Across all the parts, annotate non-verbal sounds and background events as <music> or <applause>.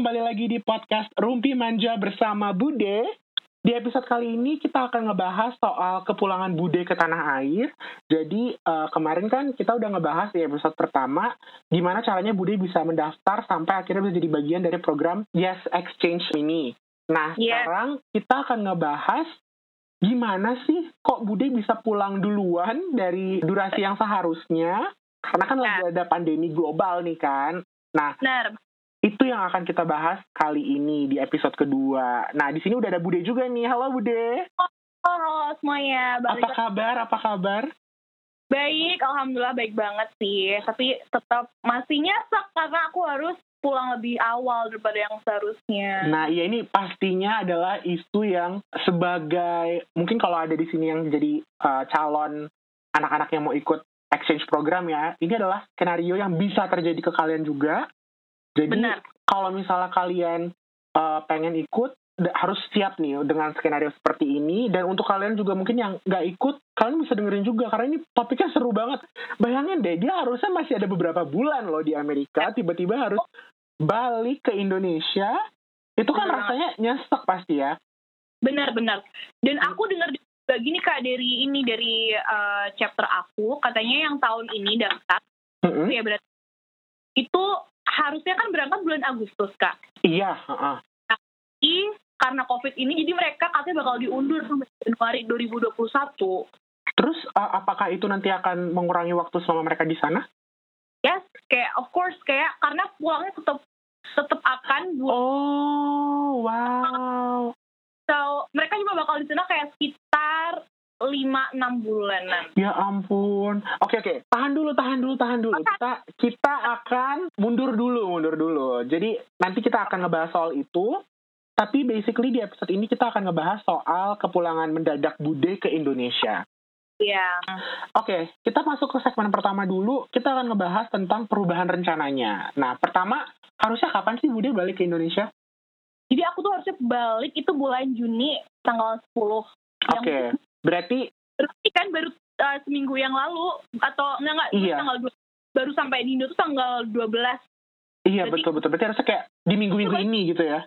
kembali lagi di podcast Rumpi Manja bersama Bude. Di episode kali ini kita akan ngebahas soal kepulangan Bude ke tanah air. Jadi uh, kemarin kan kita udah ngebahas di episode pertama gimana caranya Bude bisa mendaftar sampai akhirnya bisa jadi bagian dari program Yes Exchange ini. Nah, Yes. sekarang kita akan ngebahas gimana sih kok Bude bisa pulang duluan dari durasi yang seharusnya karena kan lagi ada pandemi global nih kan. Nah, Benar. Itu yang akan kita bahas kali ini di episode kedua. Nah, di sini udah ada Bude juga nih. Halo Bude. Halo semuanya, balik Apa kabar? Apa kabar? baik, alhamdulillah baik banget sih. Tapi tetap masih nyesek karena aku harus pulang lebih awal daripada yang seharusnya. Nah, iya ini pastinya adalah isu yang sebagai mungkin kalau ada di sini yang jadi uh, calon anak-anak yang mau ikut exchange program ya, ini adalah skenario yang bisa terjadi ke kalian juga. Jadi Benar. kalau misalnya kalian uh, pengen ikut harus siap nih dengan skenario seperti ini. Dan untuk kalian juga mungkin yang nggak ikut kalian bisa dengerin juga. Karena ini topiknya seru banget. Bayangin deh dia harusnya masih ada beberapa bulan loh di Amerika. Tiba-tiba harus balik ke Indonesia. Itu kan Benar. rasanya nyesek pasti ya. Benar-benar. Dan aku dengar juga gini kak dari ini dari eh, chapter aku. Katanya yang tahun ini daftar. Mm-mm. ya berarti itu harusnya kan berangkat bulan Agustus kak. iya heeh. Tapi karena COVID ini jadi mereka katanya bakal diundur sampai Januari 2021. terus uh, apakah itu nanti akan mengurangi waktu selama mereka di sana Yes, kayak of course kayak karena pulangnya tetap tetap akan oh wow so, mereka cuma bakal di sana kayak sekitar 5 6 bulanan. Ya ampun. Oke oke, tahan dulu, tahan dulu, tahan dulu. Kita kita akan mundur dulu, mundur dulu. Jadi nanti kita akan ngebahas soal itu. Tapi basically di episode ini kita akan ngebahas soal kepulangan mendadak Bude ke Indonesia. Iya. Oke, kita masuk ke segmen pertama dulu. Kita akan ngebahas tentang perubahan rencananya. Nah, pertama, harusnya kapan sih Bude balik ke Indonesia? Jadi aku tuh harusnya balik itu bulan Juni tanggal 10. Yang Oke, berarti berarti kan baru uh, seminggu yang lalu atau enggak enggak Iya. tanggal 2 baru sampai di Indo tuh tanggal 12. iya Berarti- betul betul. Berarti harusnya kayak di minggu-minggu ini gitu ya.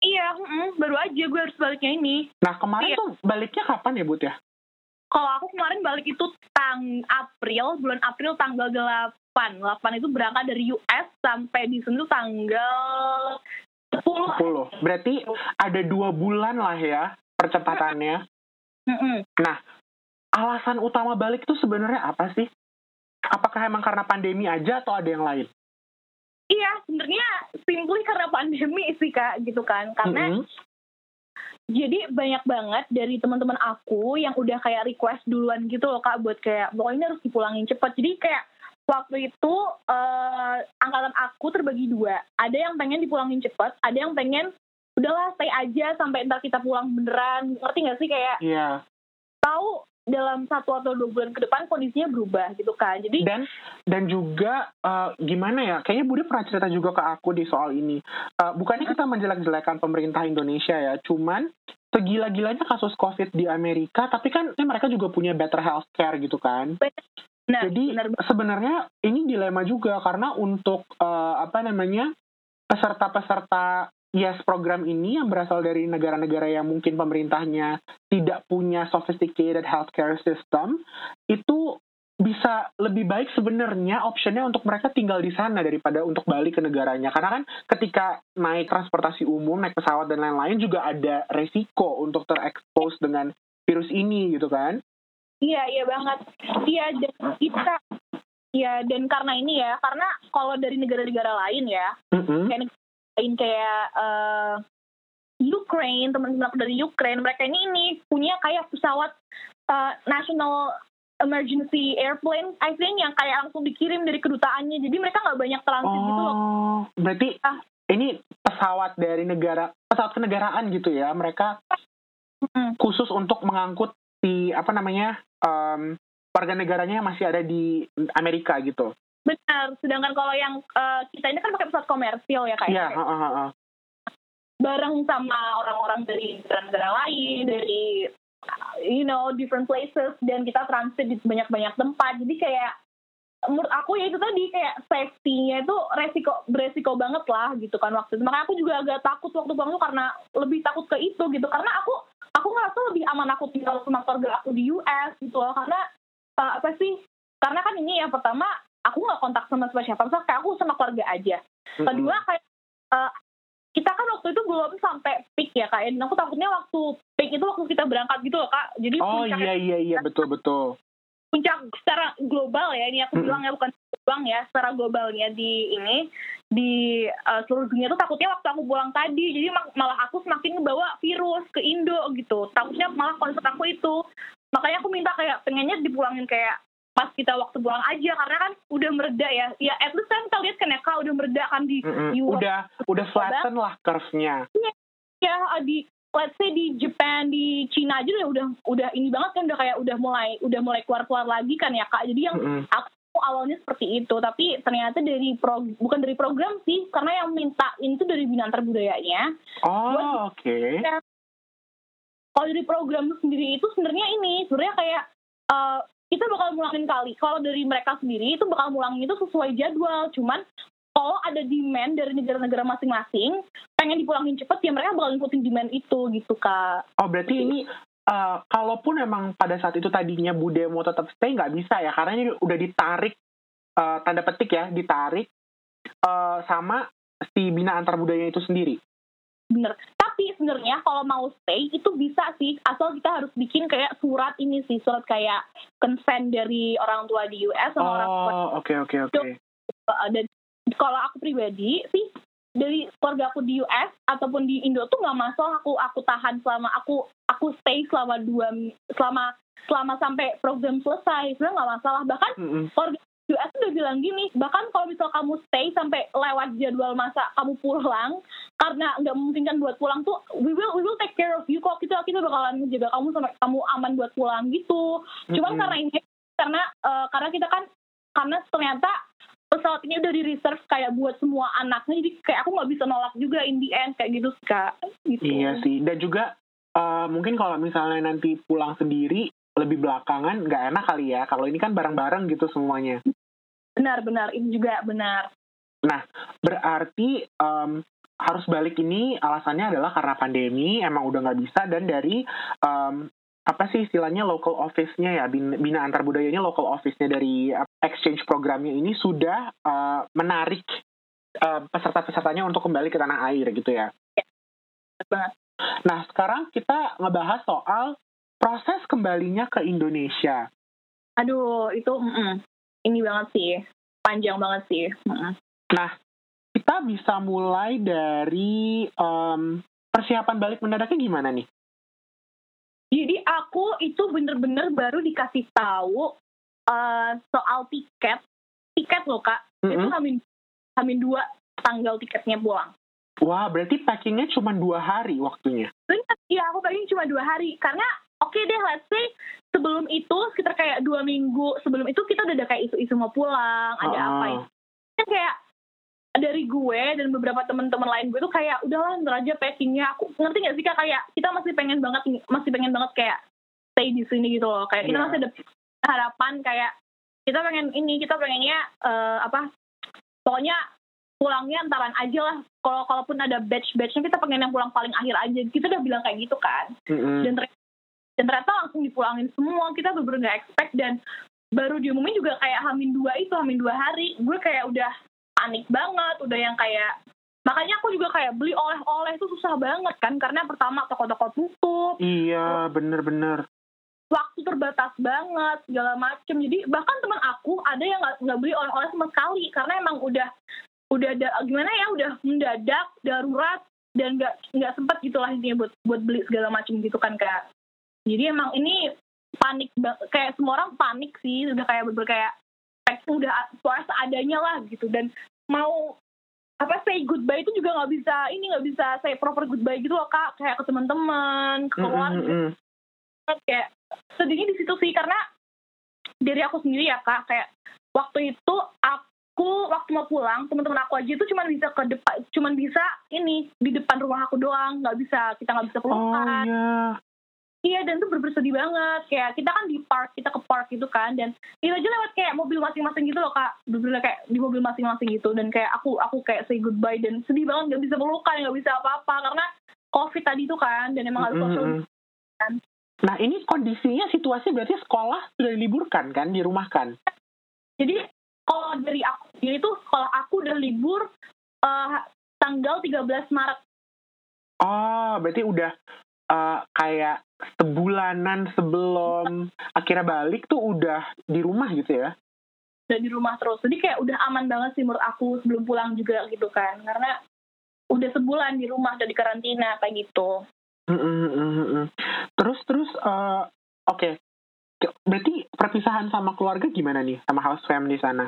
Iya, mm, baru aja gue harus baliknya ini. Nah, kemarin Iya. tuh baliknya kapan ya, Bud ya? Kalau aku kemarin balik itu tang April, bulan April tanggal 8. 8 itu berangkat dari US sampai di sini tuh tanggal 10. 10. Berarti ada dua bulan lah ya percepatannya. Mm-mm. Alasan utama balik itu sebenarnya apa sih? Apakah emang karena pandemi aja atau ada yang lain? Iya, sebenarnya simply karena pandemi sih Kak, gitu kan. Karena Mm-mm. jadi banyak banget dari teman-teman aku yang udah kayak request duluan gitu loh Kak buat kayak pokoknya ini harus dipulangin cepet. Jadi kayak waktu itu eh, angkatan aku terbagi dua. Ada yang pengen dipulangin cepet, ada yang pengen udahlah stay aja sampai ntar kita pulang beneran. Ngerti nggak sih kayak Iya. tahu dalam satu atau dua bulan ke depan kondisinya berubah gitu kan. Jadi Dan dan juga eh, gimana ya? Kayaknya Budi pernah cerita juga ke aku di soal ini. Eh, bukannya kita menjelek-jelekan pemerintah Indonesia ya, cuman segila-gilanya kasus COVID di Amerika, tapi kan eh, mereka juga punya better healthcare gitu kan. benar, Jadi benar sebenarnya ini dilema juga karena untuk eh, apa namanya peserta-peserta Yes program ini yang berasal dari negara-negara yang mungkin pemerintahnya tidak punya sophisticated healthcare system itu bisa lebih baik sebenarnya optionnya untuk mereka tinggal di sana daripada untuk balik ke negaranya karena kan ketika naik transportasi umum naik pesawat dan lain-lain juga ada resiko untuk terekspos dengan virus ini gitu kan Iya, iya banget. Iya, dan kita, ya dan karena ini ya, karena kalau dari negara-negara lain ya, Mm-mm. kayak lain kayak eh, Ukraine, teman-teman aku dari Ukraine, mereka ini ini punya kayak pesawat eh, national emergency airplane, I think yang kayak langsung dikirim dari kedutaannya. Jadi mereka nggak banyak transit gitu loh. Oh, berarti Ah. ini pesawat dari negara pesawat kenegaraan gitu ya. Mereka Mm. khusus untuk mengangkut si apa namanya em, warga negaranya yang masih ada di Amerika gitu. Benar. Sedangkan kalau yang eh, kita ini kan pakai pesawat komersil ya kayak Iya, heeh, heeh. bareng sama orang-orang dari negara-negara lain, dari you know different places dan kita transit di banyak-banyak tempat. Jadi kayak menurut aku ya itu tadi kayak safety-nya itu resiko beresiko banget lah gitu kan waktu itu makanya aku juga agak takut waktu tuh karena lebih takut ke itu gitu karena aku aku ngerasa lebih aman aku tinggal sama keluarga aku di US gitu loh karena uh, apa sih karena kan ini yang pertama aku nggak kontak sama siapa. Siapa kayak aku sama keluarga aja. Kedua kayak uh, kita kan waktu itu belum sampai peak ya kak. Dan aku takutnya waktu peak itu waktu kita berangkat gitu loh kak. Jadi oh iya iya iya. betul betul. puncak secara global ya. Ini aku bilang ya bukan bang ya secara globalnya di ini di uh, seluruh dunia tuh takutnya waktu aku pulang tadi. Jadi malah aku semakin ngebawa virus ke Indo gitu. Takutnya malah konsep aku itu. Makanya aku minta kayak pengennya dipulangin kayak pas kita waktu pulang aja karena kan udah mereda ya ya at least kan kita lihat kan ya kak udah mereda kan di mm -hmm. udah udah flatten lah curve-nya ya, ya di let's say di Jepang di Cina aja udah udah udah ini banget kan udah kayak udah mulai udah mulai keluar keluar lagi kan ya kak jadi yang mm -hmm. aku awalnya seperti itu tapi ternyata dari pro bukan dari program sih karena yang minta itu dari bina antar budayanya oh oke okay. kalau dari program sendiri itu sebenarnya ini sebenarnya kayak uh, kita bakal mulangin kali kalau dari mereka sendiri itu bakal mulangin itu sesuai jadwal. Cuman kalau ada demand dari negara-negara masing-masing pengen dipulangin cepet ya mereka bakal ngikutin demand itu gitu kak. Oh berarti ini uh, kalaupun emang pada saat itu tadinya Bude mau tetap stay nggak bisa ya? Karena ini udah ditarik uh, tanda petik ya ditarik uh, sama si bina antar budaya itu sendiri. Bener tapi sebenarnya kalau mau stay itu bisa sih. Asal kita harus bikin kayak surat ini sih surat kayak consent dari orang tua di US sama oh, orang tua. Oke oke oke. Dan kalau aku pribadi sih dari keluarga aku di US ataupun di Indo tuh nggak masalah aku aku tahan selama aku aku stay selama dua selama selama sampai program selesai. Sebenarnya nggak masalah. Bahkan mm -hmm. keluarga US udah bilang gini, bahkan kalau misal kamu stay sampai lewat jadwal masa kamu pulang, karena nggak memungkinkan buat pulang tuh, we will we will take care of you kok kita kita bakalan menjaga kamu sampai kamu aman buat pulang gitu. Cuman mm-hmm. karena ini karena uh, karena kita kan karena ternyata pesawat ini udah di reserve kayak buat semua anaknya, jadi kayak aku nggak bisa nolak juga in the end kayak gitu kak. Gitu. Iya sih, dan juga uh, mungkin kalau misalnya nanti pulang sendiri lebih belakangan nggak enak kali ya kalau ini kan bareng-bareng gitu semuanya benar-benar itu juga benar nah berarti um, harus balik ini alasannya adalah karena pandemi emang udah nggak bisa dan dari um, apa sih istilahnya local office-nya ya bina antar budayanya local office-nya dari exchange programnya ini sudah uh, menarik uh, peserta-pesertanya untuk kembali ke tanah air gitu ya. ya banget. Nah sekarang kita ngebahas soal proses kembalinya ke Indonesia. Aduh, itu mm -mm. Ini banget sih, panjang banget sih. Nah, kita bisa mulai dari um, persiapan balik mendadaknya gimana nih? Jadi aku itu bener-bener baru dikasih tahu uh, soal tiket, tiket loh kak. Mm -hmm. Itu hamin hamin dua tanggal tiketnya pulang. Wah, berarti packingnya cuma dua hari waktunya? Benar, iya aku packing cuma dua hari. Karena oke okay deh let's say sebelum itu sekitar kayak dua minggu sebelum itu kita udah ada kayak isu-isu mau pulang ada uh. apa ya kayak dari gue dan beberapa teman-teman lain gue tuh kayak udahlah ntar aja packingnya aku ngerti gak sih kak kayak kita masih pengen banget masih pengen banget kayak stay di sini gitu loh kayak yeah. kita iya. masih ada harapan kayak kita pengen ini kita pengennya uh, apa pokoknya pulangnya antaran aja lah kalau kalaupun ada batch batchnya kita pengen yang pulang paling akhir aja kita udah bilang kayak gitu kan mm -hmm. dan ternyata dan ternyata langsung dipulangin semua. Kita bener-bener gak expect. Dan baru diumumin juga kayak hamin dua itu hamin dua hari. Gue kayak udah panik banget. Udah yang kayak makanya aku juga kayak beli oleh-oleh itu susah banget kan. Karena pertama toko-toko tutup. Iya bener-bener. waktu terbatas banget segala macem. Jadi bahkan teman aku ada yang nggak beli oleh-oleh sama sekali. Karena emang udah udah ada gimana ya udah mendadak darurat. Dan nggak nggak sempat gitulah intinya buat buat beli segala macam gitu kan kak jadi emang ini panik kayak semua orang panik sih udah kayak bener kayak udah puasa adanya lah gitu. Dan mau apa say goodbye itu juga nggak bisa ini nggak bisa say proper goodbye gitu loh kak. Kayak ke teman-teman ke keluarga. mm -hmm. kayak sedihnya di situ sih karena dari aku sendiri ya kak. Kayak waktu itu aku waktu mau pulang teman-teman aku aja itu cuma bisa ke depan cuma bisa ini di depan rumah aku doang. Nggak bisa kita nggak bisa pelukan oh, yeah Iya dan itu bersedih banget kayak kita kan di park kita ke park gitu kan dan itu aja lewat kayak mobil masing-masing gitu loh kak bener kayak di mobil masing-masing gitu dan kayak aku aku kayak say goodbye dan sedih banget nggak bisa melukai nggak bisa apa-apa karena covid tadi itu kan dan emang harus Mm, social mm, mm. kan Nah ini kondisinya situasi berarti sekolah sudah diliburkan kan, dirumahkan. jadi kalau dari aku sendiri tuh sekolah aku udah libur eh, tanggal 13 Maret Oh, berarti udah eh, kayak sebulanan sebelum akhirnya balik tuh udah di rumah gitu ya? udah di rumah terus jadi kayak udah aman banget sih menurut aku sebelum pulang juga gitu kan karena udah sebulan di rumah udah di karantina kayak gitu Mm, mm, mm, mm, mm. Terus terus, eh, oke, Ke- berarti perpisahan sama keluarga gimana nih sama house family sana?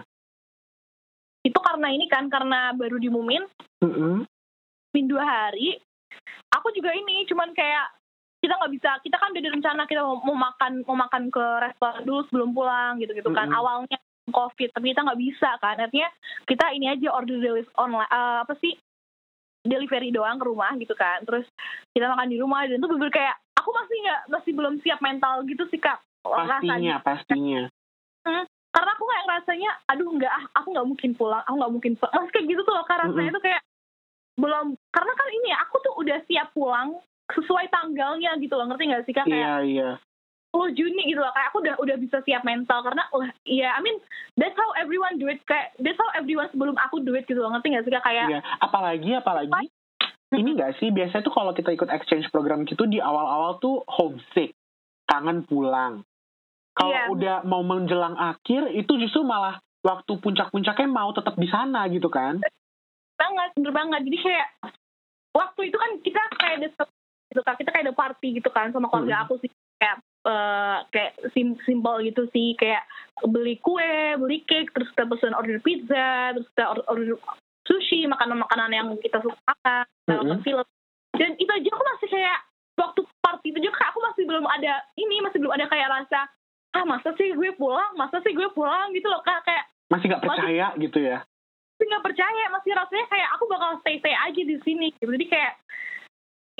itu karena ini kan karena baru diumumin Mm-mm. min dua hari aku juga ini cuman kayak kita nggak bisa kita kan udah direncana kita mau, mau makan mau makan ke restoran dulu sebelum pulang gitu gitu kan Mm-mm. awalnya covid tapi kita nggak bisa kan artinya kita ini aja order delivery online eh, apa sih delivery doang ke rumah gitu kan terus kita makan di rumah dan itu bener kayak aku masih nggak masih belum siap mental gitu sih kak Pastinya, rasanya pastinya. karena aku kayak rasanya aduh nggak ah aku nggak mungkin pulang aku nggak mungkin pulang Masih kayak gitu tuh loh kak rasanya Mm-mm. tuh kayak belum. Karena kan ini ya aku tuh udah siap pulang sesuai tanggalnya gitu loh. Ngerti nggak sih kak? Kayak Iya, iya. 10 Juni gitu loh. Kayak aku udah udah bisa siap mental. Karena wah iya I mean that's how everyone do it. Kayak that's how everyone sebelum aku do it gitu loh. Ngerti nggak sih kak? Kayak Iya, apalagi apalagi ini enggak sih? Biasanya tuh kalau kita ikut exchange program gitu di awal-awal tuh homesick, kangen pulang. Kalau Iya. udah mau menjelang akhir itu justru malah waktu puncak-puncaknya mau tetap di sana gitu kan? Banget bener banget. Jadi kayak waktu itu kan kita kayak ada gitu kan. Kita kayak ada party gitu kan sama keluarga Hmm. aku sih. Kayak eh, kayak sim simple gitu sih. Kayak beli kue beli cake terus kita pesen order pizza terus kita order, order sushi makanan-makanan yang kita suka makan Mm-mm. film. Dan itu aja aku masih kayak waktu party itu juga aku masih belum ada ini masih belum ada kayak rasa ah masa sih gue pulang? Masa sih gue pulang? Gitu loh kak. Kayak Masih nggak percaya gitu ya? Masih nggak percaya masih rasanya kayak aku bakal stay stay aja di sini. Gitu jadi kayak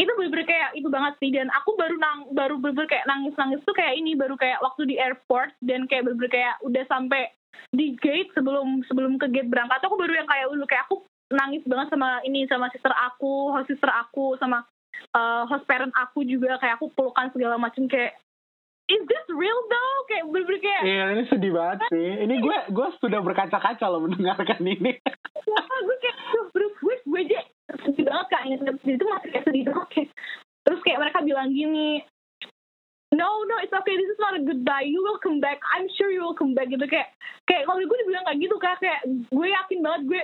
itu bener-bener kayak itu banget sih. Dan aku baru nang baru bener-bener kayak nangis nangis tuh kayak ini baru kayak waktu di airport dan kayak bener-bener kayak udah sampai di gate sebelum sebelum ke gate berangkat aku baru yang kayak dulu kayak aku nangis banget sama ini sama sister aku host sister aku sama eh, host parent aku juga. Kayak aku pelukan segala macam kayak is this real though kayak bener-bener kayak Iya, ini sedih banget sih. Ini gue gue sudah berkaca-kaca loh mendengarkan ini. <laughs> Wah, gue kayak bro, gue gue aja sedih banget kak. Inget itu masih kayak sedih banget kayak terus kayak mereka bilang gini no no it's okay this is not a goodbye. You will come back. I'm sure you will come back. Gitu kayak kayak kalau gue dibilang kayak gitu kak kayak gue yakin banget gue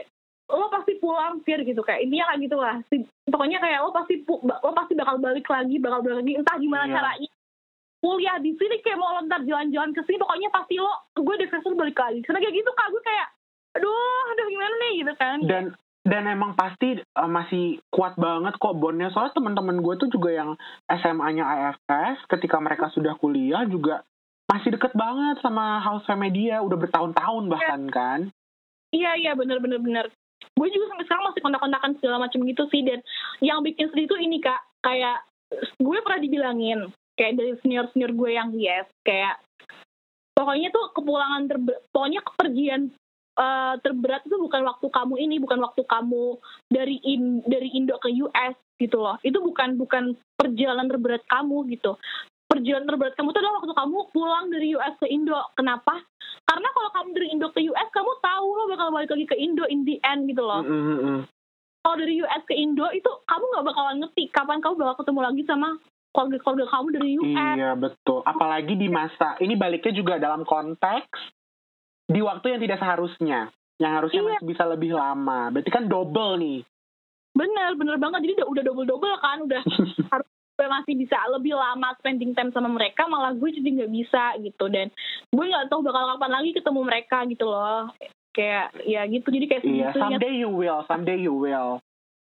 lo pasti pulang Fir gitu kayak intinya kayak gitu lah Si- pokoknya kayak lo pasti lo pasti bakal balik lagi bakal balik lagi entah gimana Iya. caranya kuliah di sini kayak mau lontar jalan-jalan ke sini pokoknya pasti lo gue defensor balik lagi karena kayak gitu kak gue kayak aduh aduh gimana nih gitu kan Dan dan emang pasti eh, masih kuat banget kok bondnya. Soalnya teman-teman gue tuh juga yang SMA-nya AFS ketika mereka sudah kuliah juga masih deket banget sama House Family dia udah bertahun-tahun bahkan kan. Iya iya bener bener bener. Gue juga sampai sekarang masih kontak-kontakan segala macam gitu sih dan yang bikin sedih itu ini kak kayak gue pernah dibilangin kayak dari senior senior gue yang yes kayak pokoknya tuh kepulangan terbe pokoknya kepergian eh, terberat itu bukan waktu kamu ini bukan waktu kamu dari in dari Indo ke US gitu loh. Itu bukan bukan perjalanan terberat kamu gitu. Perjalanan terberat kamu itu adalah waktu kamu pulang dari US ke Indo. Kenapa? Karena kalau kamu dari Indo ke US kamu tahu lo bakal balik lagi ke Indo in the end gitu loh. Mm, mm, mm, mm. kalau dari US ke Indo itu kamu nggak bakalan ngerti kapan kamu bakal ketemu lagi sama keluarga-keluarga kamu dari US Iya betul. Apalagi di masa ini baliknya juga dalam konteks di waktu yang tidak seharusnya, yang harusnya Iya. masih bisa lebih lama. Berarti kan double nih. bener bener banget jadi udah, udah double double kan udah <laughs> harus gue masih bisa lebih lama spending time sama mereka malah gue jadi nggak bisa gitu dan gue nggak tahu bakal kapan lagi ketemu mereka gitu loh kayak ya gitu jadi kayak Iya, someday you will, someday you will.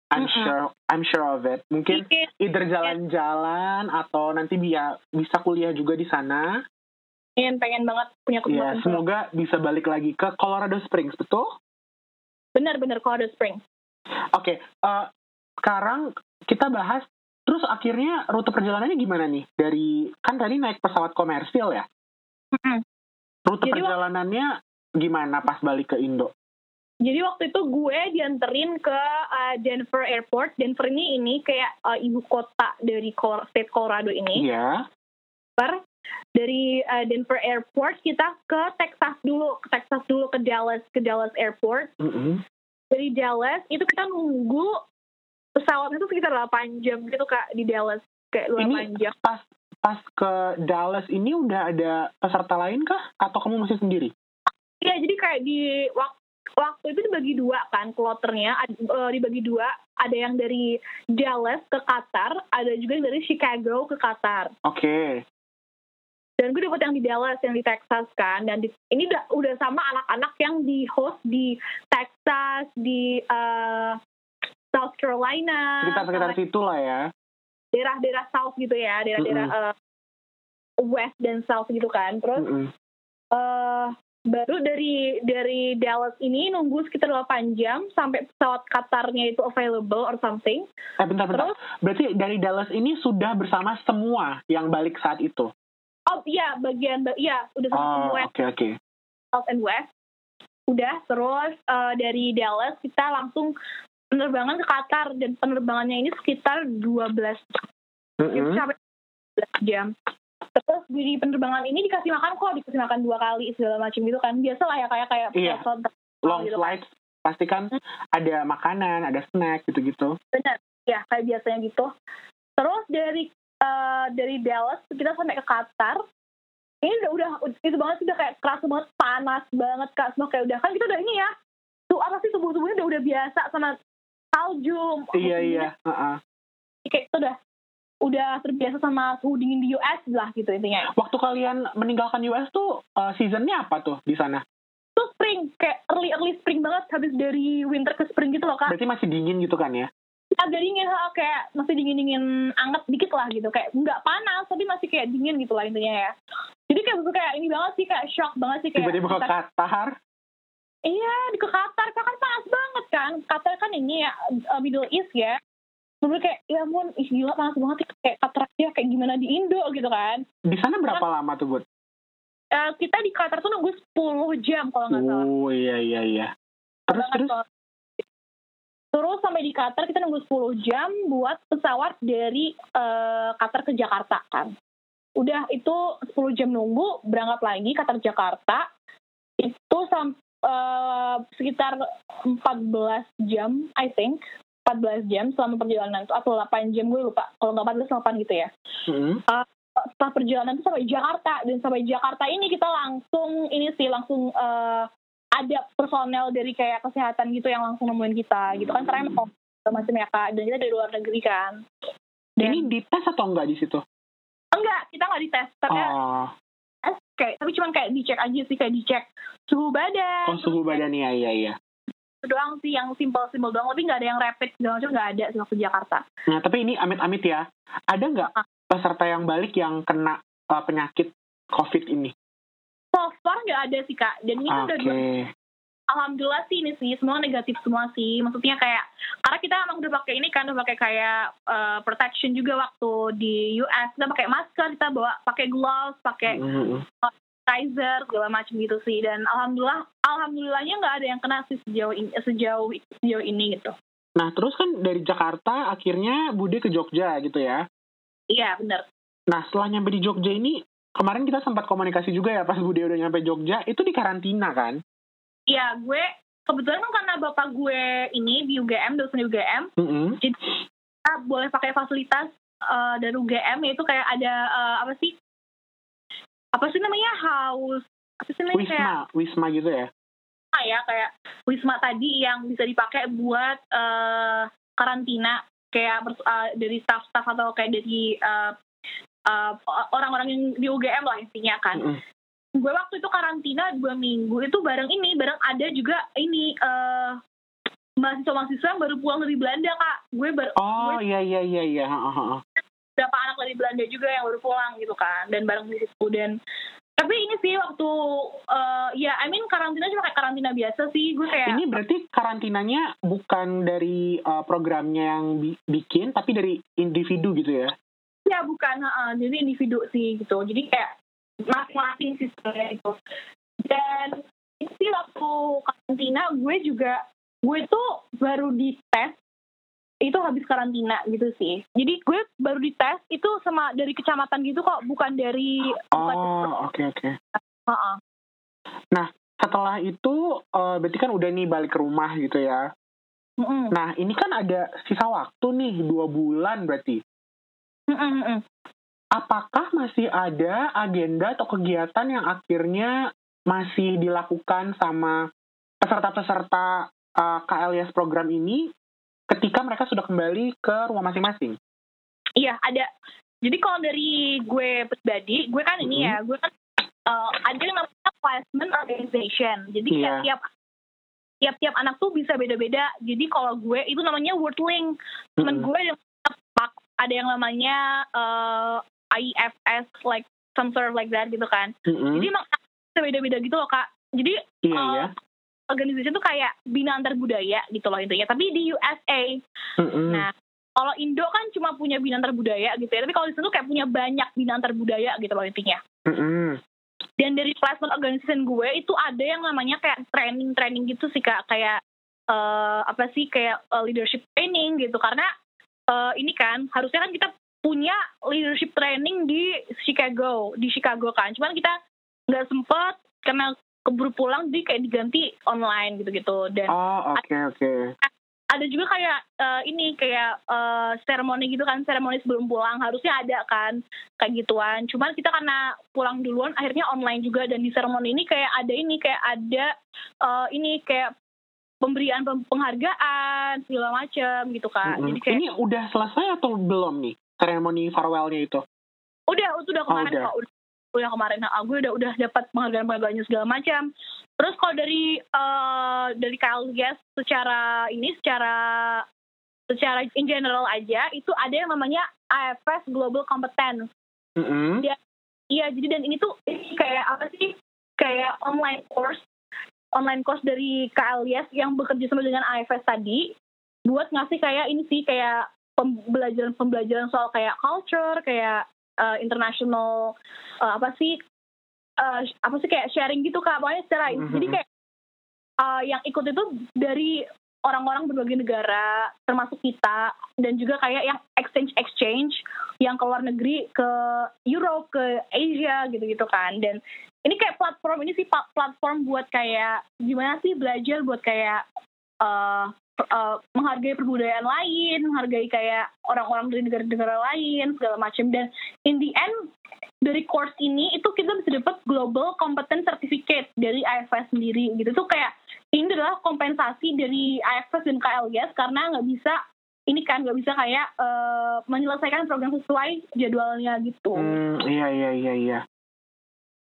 I'm Mm-mm. sure, I'm sure of it. Mungkin either jalan-jalan atau nanti bisa bisa kuliah juga di sana. pengen pengen banget punya Iya, kesempatan semoga bisa balik lagi ke Colorado Springs, betul? bener Colorado Springs Oke, eh, sekarang kita bahas Terus akhirnya rute perjalanannya gimana nih? Dari kan tadi naik pesawat komersil ya? Mm-mm. Rute Jadi, perjalanannya gimana pas balik ke Indo? Jadi waktu itu gue dianterin ke uh, Denver Airport. Denver ini ini kayak uh, ibu kota dari Col- state Colorado ini. Iya. Denver. Dari uh, Denver Airport kita ke Texas dulu, ke Texas dulu ke Dallas, ke Dallas Airport. Mm-mm. Dari Dallas itu kita nunggu pesawat itu sekitar 8 jam gitu kak di Dallas kayak 8 Ini jam. pas pas ke Dallas ini udah ada peserta lain kah? Atau kamu masih sendiri? Iya jadi kayak di waktu itu dibagi dua kan kloternya. Eh, dibagi dua. Ada yang dari Dallas ke Qatar ada juga yang dari Chicago ke Qatar. Oke. dan gue dapet yang di Dallas yang di Texas kan. Dan di- ini udah udah sama anak-anak yang di host di Texas di eh, South Carolina. Sekitar-sekitar situ lah ya. daerah-daerah South gitu ya. Daerah-daerah eh, West dan South gitu kan. Terus Mm-mm. eh baru dari dari Dallas ini nunggu sekitar 8 jam sampai pesawat Qatarnya itu available or something. Eh bentar bentar. Terus Berarti dari Dallas ini sudah bersama semua yang balik saat itu. oh iya bagian ba- iya udah sama Oh, semua oke oke. South and West. Udah terus eh, dari Dallas kita langsung penerbangan ke Qatar dan penerbangannya ini sekitar 12 jam sampai 12 jam. Terus di penerbangan ini dikasih makan kok, dikasih makan dua kali segala macam gitu kan. Biasa lah ya kayak kayak Iya. pesawat Long gitu. flights pasti kan ada makanan, ada snack gitu-gitu. benar ya kayak biasanya gitu terus dari eh, dari Dallas kita sampai ke Qatar ini udah udah itu banget sih udah kayak keras banget panas banget kak semua kayak udah kan kita udah ini ya tuh apa sih tubuh tubuhnya udah udah biasa sama salju Iya iya. Heeh. dingin, kayak itu udah udah terbiasa sama suhu dingin di US lah gitu intinya. Waktu kalian meninggalkan US tuh eh, seasonnya apa tuh di sana? tuh spring kayak early early spring banget habis dari winter ke spring gitu loh kak. Berarti masih dingin gitu kan ya? agak dingin kayak masih dingin dingin anget dikit lah gitu. Kayak nggak panas tapi masih kayak dingin gitu lah intinya ya. Jadi kayak betul kayak ini banget sih kayak shock banget sih kayak Tiba-tiba ke Qatar. iya di ke Qatar. Qatar kan panas banget kan. Qatar kan ini ya uh, Middle East ya Menurut kayak ya ampun ih gila panas banget nih. kayak Qatar aja kayak gimana di Indo gitu kan Di sana berapa lama tuh, Bud? Eh, kita di Qatar tuh nunggu 10 jam kalau nggak salah Oh iya iya iya. Terus terus. Terus sampai di Qatar kita nunggu 10 jam buat pesawat dari eh, Qatar ke Jakarta kan. Udah itu 10 jam nunggu, berangkat lagi Qatar Jakarta. Itu sam eh, sekitar 14 jam, I think. 14 jam selama perjalanan. Itu atau 8 jam gue lupa. Kalau nggak 14 8 gitu ya. Mm-mm. setelah perjalanan itu sampai Jakarta. Dan sampai Jakarta ini kita langsung ini sih langsung eh, ada personel dari kayak kesehatan gitu yang langsung nemuin kita gitu kan. Karena emang macam ya kak. Dan kita dari luar negeri kan. Dan ini dites atau enggak di situ? enggak kita nggak dites. Tapi Oh, kayak tapi cuman kayak dicek aja sih kayak dicek suhu badan. Oh suhu badan. Iya iya iya. Itu doang sih yang simpel simpel doang tapi nggak ada yang rapid segala macam nggak ada sih waktu Jakarta Nah tapi ini amit-amit ya. Ada nggak Ah. peserta yang balik yang kena uh, penyakit COVID ini? so far nggak ada sih kak dan ini Oke. udah dua alhamdulillah sih ini sih semua negatif semua sih maksudnya kayak karena kita emang udah pakai ini kan udah pakai kayak uh, protection juga waktu di US kita pakai masker kita bawa pakai gloves pakai Mm-mm. Sanitizer segala macam gitu sih dan alhamdulillah alhamdulillahnya nggak ada yang kena sih sejauh ini sejauh sejauh ini gitu Nah terus kan dari Jakarta akhirnya Bude ke Jogja gitu ya. iya bener Nah setelah nyampe di Jogja ini kemarin kita sempat komunikasi juga ya pas Bude udah nyampe Jogja itu di karantina kan? iya gue kebetulan kan karena bapak gue ini di UGM dosen UGM Mm-mm. kita boleh pakai fasilitas uh, dari UGM yaitu kayak ada uh, apa sih apa sih namanya house apa sih namanya kayak Wisma, Wisma gitu ya? wisma ya kayak wisma tadi yang bisa dipakai buat eh, karantina kayak eh, dari staff-staff atau kayak dari eh, eh, orang-orang yang di UGM lah intinya kan. Mm-mm. Gue waktu itu karantina dua minggu itu bareng ini bareng ada juga ini eh, mahasiswa-mahasiswa yang baru pulang dari Belanda kak. Gue bar Oh iya iya iya iya. Dari Belanda juga yang baru pulang gitu kan dan bareng di situ dan tapi ini sih waktu uh, ya I mean karantina cuma kayak karantina biasa sih gue kayak ini berarti karantinanya bukan dari uh, programnya yang bi bikin tapi dari individu gitu ya? Ya bukan uh, jadi individu sih gitu. Jadi kayak masing-masing sistemnya itu dan ini sih waktu karantina gue juga gue tuh baru dites itu habis karantina gitu sih. Jadi gue baru dites itu sama dari kecamatan gitu kok, bukan dari Oh, oke oke. Okay, okay. uh -uh. Nah, setelah itu uh, berarti kan udah nih balik ke rumah gitu ya. Mm -mm. Nah, ini kan ada sisa waktu nih dua bulan berarti. Mm -mm. Apakah masih ada agenda atau kegiatan yang akhirnya masih dilakukan sama peserta-peserta uh, eh, KLS program ini ketika mereka sudah kembali ke rumah masing-masing. Iya, ada. Jadi kalau dari gue pribadi, gue kan ini mm -hmm. ya, gue kan uh, ada yang namanya placement organization. Jadi yeah. tiap tiap-tiap anak tuh bisa beda-beda. Jadi kalau gue itu namanya wordling. Temen mm -hmm. gue yang ada yang namanya uh, IFS like some sort of like that gitu kan. Mm -hmm. Jadi emang beda-beda gitu loh kak. Jadi yeah, uh, yeah organisasi itu kayak bina antar budaya gitu loh intinya. Tapi di USA mm-hmm. nah kalau Indo kan cuma punya bina antar budaya gitu ya. Tapi kalau di sana tuh kayak punya banyak bina antar budaya gitu loh intinya. Mm-hmm. dan dari placement organization gue itu ada yang namanya kayak training training gitu sih kak. Kayak uh, apa sih kayak uh, leadership training gitu. Karena uh, ini kan harusnya kan kita punya leadership training di Chicago di Chicago kan. Cuman kita nggak sempet karena keburu pulang jadi kayak diganti online gitu-gitu dan oh oke okay, oke okay. ada juga kayak uh, ini kayak uh, seremoni gitu kan seremoni sebelum pulang harusnya ada kan kayak gituan cuman kita karena pulang duluan akhirnya online juga dan di seremoni ini kayak ada ini kayak ada uh, ini kayak pemberian penghargaan segala macam gitu kan. Mm -hmm. Jadi kayak ini udah selesai atau belum nih seremoni farewellnya itu? Udah, itu udah kemarin oh, udah. kok. Udah yang kemarin. Nah, gue udah udah dapat penghargaan penghargaannya segala macam. Terus kalau dari uh, dari KLGS secara ini secara secara in general aja itu ada yang namanya AFS Global Competence. Mm -hmm. dia iya jadi dan ini tuh kayak apa sih? Kayak online course online course dari KLGS yang bekerja sama dengan AFS tadi buat ngasih kayak ini sih kayak pembelajaran-pembelajaran soal kayak culture, kayak uh, international uh, apa sih uh, apa sih kayak sharing gitu kak pokoknya secara mm -hmm. jadi kayak uh, yang ikut itu dari orang-orang berbagai negara termasuk kita dan juga kayak yang exchange exchange yang ke luar negeri ke Europe ke Asia gitu-gitu kan dan ini kayak platform ini sih platform buat kayak gimana sih belajar buat kayak uh, uh, menghargai perbudayaan lain, menghargai kayak orang-orang dari negara-negara lain segala macam dan in the end dari course ini itu kita bisa dapat global competence certificate dari IFS sendiri gitu tuh kayak ini adalah kompensasi dari IFS dan KLGS karena nggak bisa ini kan nggak bisa kayak uh, menyelesaikan program sesuai jadwalnya gitu. Hmm, iya iya iya iya.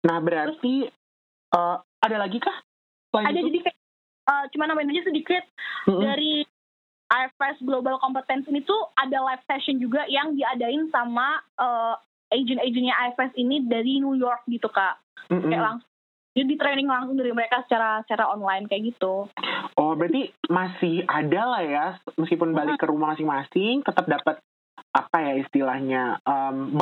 Nah berarti Terus, uh, ada lagi kah? ada itu? jadi kayak uh, cuma nambahin aja sedikit mm-hmm. dari IFS Global Competence ini tuh ada live session juga yang diadain sama uh, agent-agentnya IFS ini dari New York gitu kak mm-hmm. kayak langsung jadi di training langsung dari mereka secara secara online kayak gitu. Oh berarti masih ada lah ya meskipun balik ke rumah masing-masing tetap dapat apa ya istilahnya um,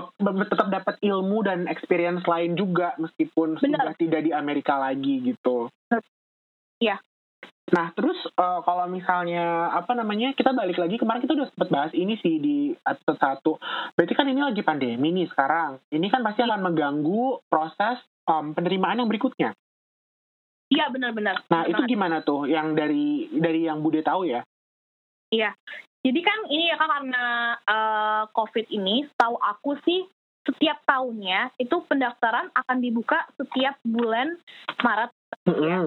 tetap dapat ilmu dan experience lain juga meskipun Bener. sudah tidak di Amerika lagi gitu. Iya. Nah, terus uh, kalau misalnya apa namanya kita balik lagi kemarin kita udah sempat bahas ini sih di episode satu. Berarti kan ini lagi pandemi nih sekarang. Ini kan pasti akan mengganggu proses um, penerimaan yang berikutnya. Iya benar-benar. Nah benar. itu gimana tuh yang dari dari yang Bude tahu ya? Iya. Jadi kan ini ya kan karena uh, COVID ini, tahu aku sih setiap tahunnya itu pendaftaran akan dibuka setiap bulan Maret. Mm -hmm.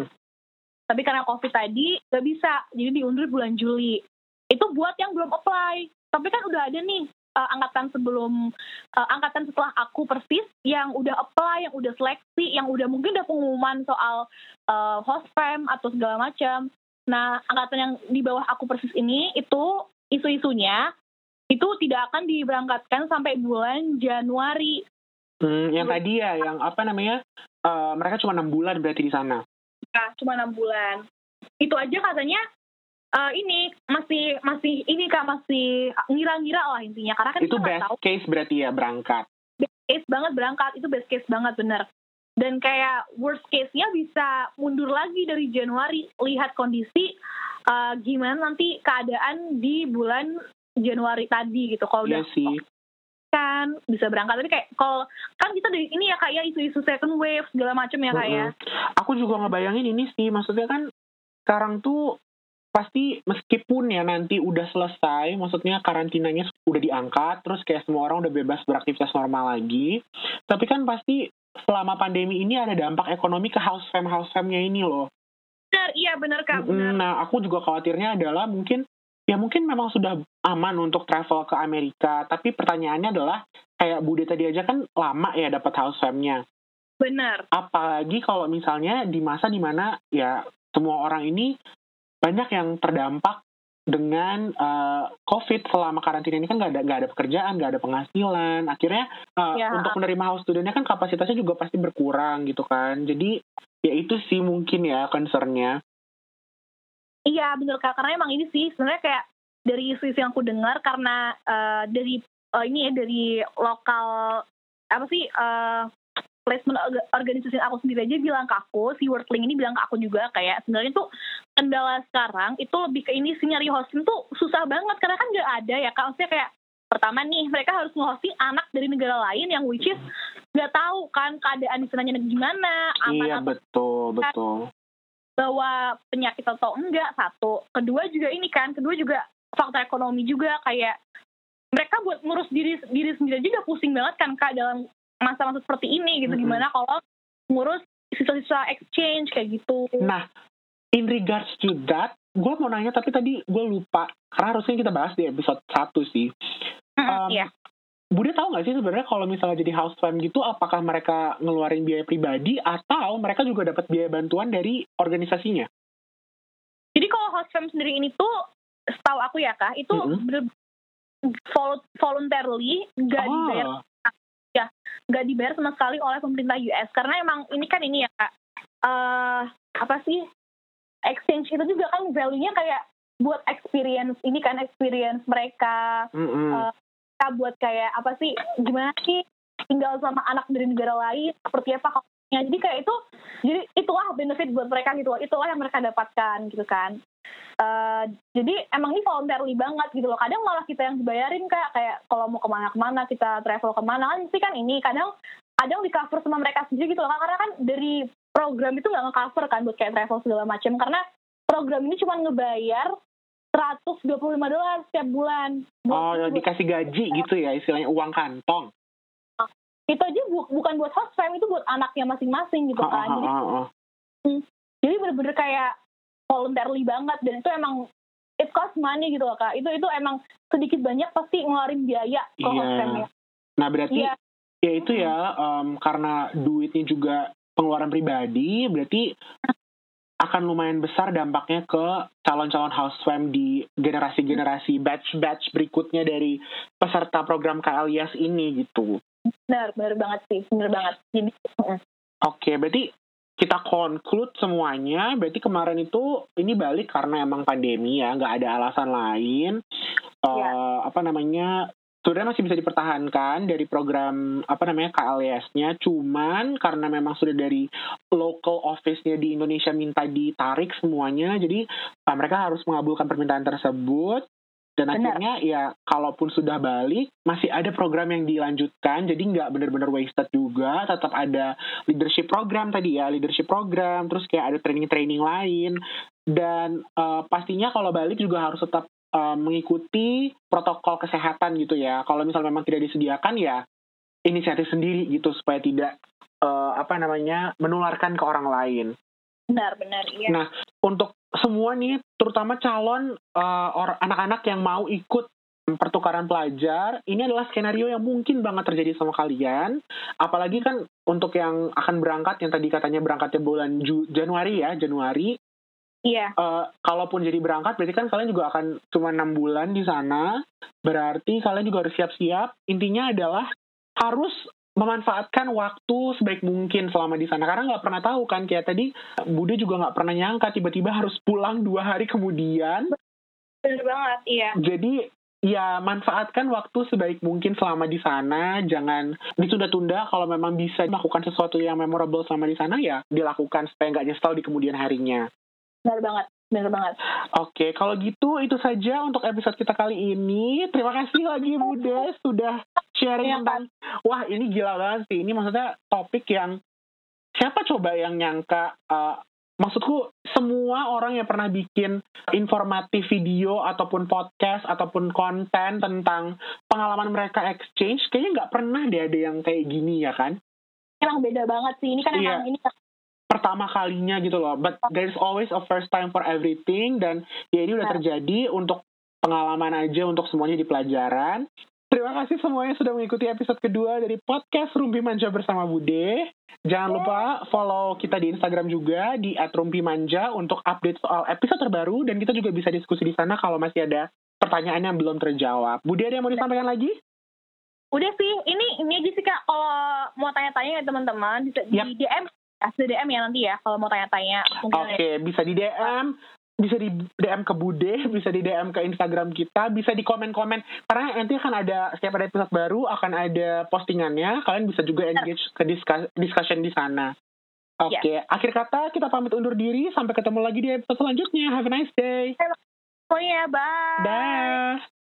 Tapi karena covid tadi gak bisa. Jadi diundur bulan Juli. Itu buat yang belum apply. Tapi kan udah ada nih uh, angkatan sebelum uh, angkatan setelah aku persis yang udah apply yang udah seleksi yang udah mungkin udah pengumuman soal uh, host fam atau segala macam. Nah angkatan yang di bawah aku persis ini itu isu-isunya itu tidak akan diberangkatkan sampai bulan Januari. Hmm, yang tadi ya, yang apa namanya? Uh, mereka cuma enam bulan berarti di sana. Cuma enam bulan. Itu aja katanya uh, ini masih masih ini kak masih ngira-ngira lah intinya karena kan itu best tahu. case berarti ya berangkat. Best case banget berangkat itu best case banget bener. Dan kayak worst case-nya bisa mundur lagi dari Januari lihat kondisi uh, gimana nanti keadaan di bulan Januari tadi gitu. Kalau iya udah sih kan bisa berangkat. Tapi kayak kalau kan kita dari ini ya kayak ya, isu-isu second wave segala macam ya kayak ya. aku juga ngebayangin ini sih maksudnya kan sekarang tuh pasti meskipun ya nanti udah selesai maksudnya karantinanya udah diangkat terus kayak semua orang udah bebas beraktivitas normal lagi tapi kan pasti selama pandemi ini ada dampak ekonomi ke house fam house famnya ini loh. Benar iya benar kak benar. Nah aku juga khawatirnya adalah mungkin ya mungkin memang sudah aman untuk travel ke Amerika, tapi pertanyaannya adalah kayak Bude tadi aja kan lama ya dapat house fam-nya. Benar. Apalagi kalau misalnya di masa di mana ya semua orang ini banyak yang terdampak dengan uh, COVID selama karantina ini kan nggak ada nggak ada pekerjaan, nggak ada penghasilan. Akhirnya uh, ya. untuk menerima house studentnya kan kapasitasnya juga pasti berkurang gitu kan. Jadi ya itu sih mungkin ya concernnya. Iya benar kak. Karena emang ini sih sebenarnya kayak dari isu-isu yang aku dengar karena uh, dari uh, ini ya dari lokal apa sih uh, placement organisasi aku sendiri aja bilang ke aku si Wordling ini bilang ke aku juga kayak sebenarnya tuh kendala sekarang itu lebih ke ini sih nyari hosting tuh susah banget karena kan nggak ada ya kak. Maksudnya kayak pertama nih mereka harus nge-hosting anak dari negara lain yang which is nggak tahu kan keadaan di sananya gimana aman iya betul betul bahwa penyakit atau enggak satu. Kedua juga ini kan kedua juga faktor ekonomi juga kayak mereka buat ngurus diri diri sendiri juga pusing banget kan kak dalam masa-masa seperti ini gitu. Mm -hmm. gimana kalau ngurus sisa-sisa exchange kayak gitu. Nah in regards to that gue mau nanya tapi tadi gue lupa. Karena harusnya kita bahas di episode satu sih. Um, yeah. Bude tahu nggak sih sebenarnya kalau misalnya jadi house fam gitu, apakah mereka ngeluarin biaya pribadi atau mereka juga dapat biaya bantuan dari organisasinya? Jadi kalau house fam sendiri ini tuh, setahu aku ya kak, itu mm -hmm. voluntarily nggak oh. dibayar, ya nggak dibayar sama sekali oleh pemerintah US karena emang ini kan ini ya kak, uh, apa sih exchange itu juga kan value-nya kayak buat experience ini kan experience mereka. Mm -hmm. uh, kita buat kayak apa sih gimana sih tinggal sama anak dari negara lain seperti apa ya jadi kayak itu jadi itulah benefit buat mereka gitu itulah yang mereka dapatkan gitu kan. Uh, jadi emang ini voluntary banget gitu loh. Kadang malah kita yang dibayarin kayak kayak kalau mau ke mana-kemana kita travel ke mana kan sih kan ini kadang kadang di cover sama mereka sendiri gitu loh karena kan dari program itu nggak nge-cover kan buat kayak travel segala macam. Karena program ini cuma ngebayar 125 dolar setiap bulan. Oh, dikasih gaji gitu ya, istilahnya uang kantong. Nah, itu aja bu bukan buat host fam, itu buat anaknya masing-masing gitu kan. jadi, hmm, jadi bener-bener kayak voluntarily banget dan itu emang it cost money gitu loh kak. Itu itu emang sedikit banyak pasti ngeluarin biaya ke yeah. host fam ya. Nah berarti yeah. ya itu ya um, karena duitnya juga pengeluaran pribadi, berarti akan lumayan besar dampaknya ke calon-calon housewife di generasi-generasi batch-batch berikutnya dari peserta program KLIS ini gitu. Benar, benar banget sih, benar banget. Jadi, Oke, okay, berarti kita conclude semuanya, berarti kemarin itu ini balik karena emang pandemi ya, nggak ada alasan lain. Ya. Uh, apa namanya sebenarnya masih bisa dipertahankan dari program apa namanya KLS-nya, cuman karena memang sudah dari local office-nya di Indonesia minta ditarik semuanya, jadi mereka harus mengabulkan permintaan tersebut. Dan Benar. akhirnya ya kalaupun sudah balik masih ada program yang dilanjutkan. Jadi nggak benar-benar wasted juga. Tetap ada leadership program tadi ya leadership program. Terus kayak ada training-training lain. Dan uh, pastinya kalau balik juga harus tetap uh, mengikuti protokol kesehatan gitu ya. Kalau misalnya memang tidak disediakan ya inisiatif sendiri gitu supaya tidak uh, apa namanya menularkan ke orang lain. Benar, benar, iya. Nah, untuk semua nih, terutama calon uh, anak-anak yang mau ikut pertukaran pelajar, ini adalah skenario yang mungkin banget terjadi sama kalian. Apalagi kan untuk yang akan berangkat, yang tadi katanya berangkatnya bulan Ju Januari ya, Januari, Iya. Uh, kalaupun jadi berangkat, berarti kan kalian juga akan cuma enam bulan di sana. Berarti kalian juga harus siap-siap. Intinya adalah harus memanfaatkan waktu sebaik mungkin selama di sana karena nggak pernah tahu kan kayak tadi Bude juga nggak pernah nyangka tiba-tiba harus pulang dua hari kemudian Bener banget, iya. jadi ya manfaatkan waktu sebaik mungkin selama di sana jangan ditunda-tunda kalau memang bisa melakukan sesuatu yang memorable selama di sana ya dilakukan supaya nggak nyesel di kemudian harinya Bener banget, bener banget. Oke, kalau gitu itu saja untuk episode kita kali ini. Terima kasih lagi Bude sudah sharing Iya, tentang wah ini gila banget sih. Ini maksudnya topik yang siapa coba yang nyangka eh, maksudku semua orang yang pernah bikin informatif video ataupun podcast ataupun konten tentang pengalaman mereka exchange kayaknya nggak pernah deh ada yang kayak gini ya kan Emang beda banget sih. Ini kan Iya. emang ini pertama kalinya gitu loh. But there's always a first time for everything dan ya ini udah Nah. terjadi untuk pengalaman aja untuk semuanya di pelajaran. Terima kasih semuanya sudah mengikuti episode kedua dari podcast Rumpi Manja bersama Bude. Jangan lupa follow kita di Instagram juga di @rumpimanja untuk update soal episode terbaru dan kita juga bisa diskusi di sana kalau masih ada pertanyaan yang belum terjawab. Bude ada yang mau disampaikan lagi? udah sih ini ini aja sih kak kalau mau tanya-tanya ya teman-teman bisa Yap. di DM di DM ya nanti ya kalau mau tanya-tanya Oke, bisa di DM, bisa di DM ke Bude, bisa di DM ke Instagram kita, bisa di komen-komen. Karena nanti akan ada setiap ada episode baru akan ada postingannya. Kalian bisa juga engage ke discuss- discussion di sana. Oke, akhir kata kita pamit undur diri. Sampai ketemu lagi di episode selanjutnya. Have a nice day. semuanya bye Dah.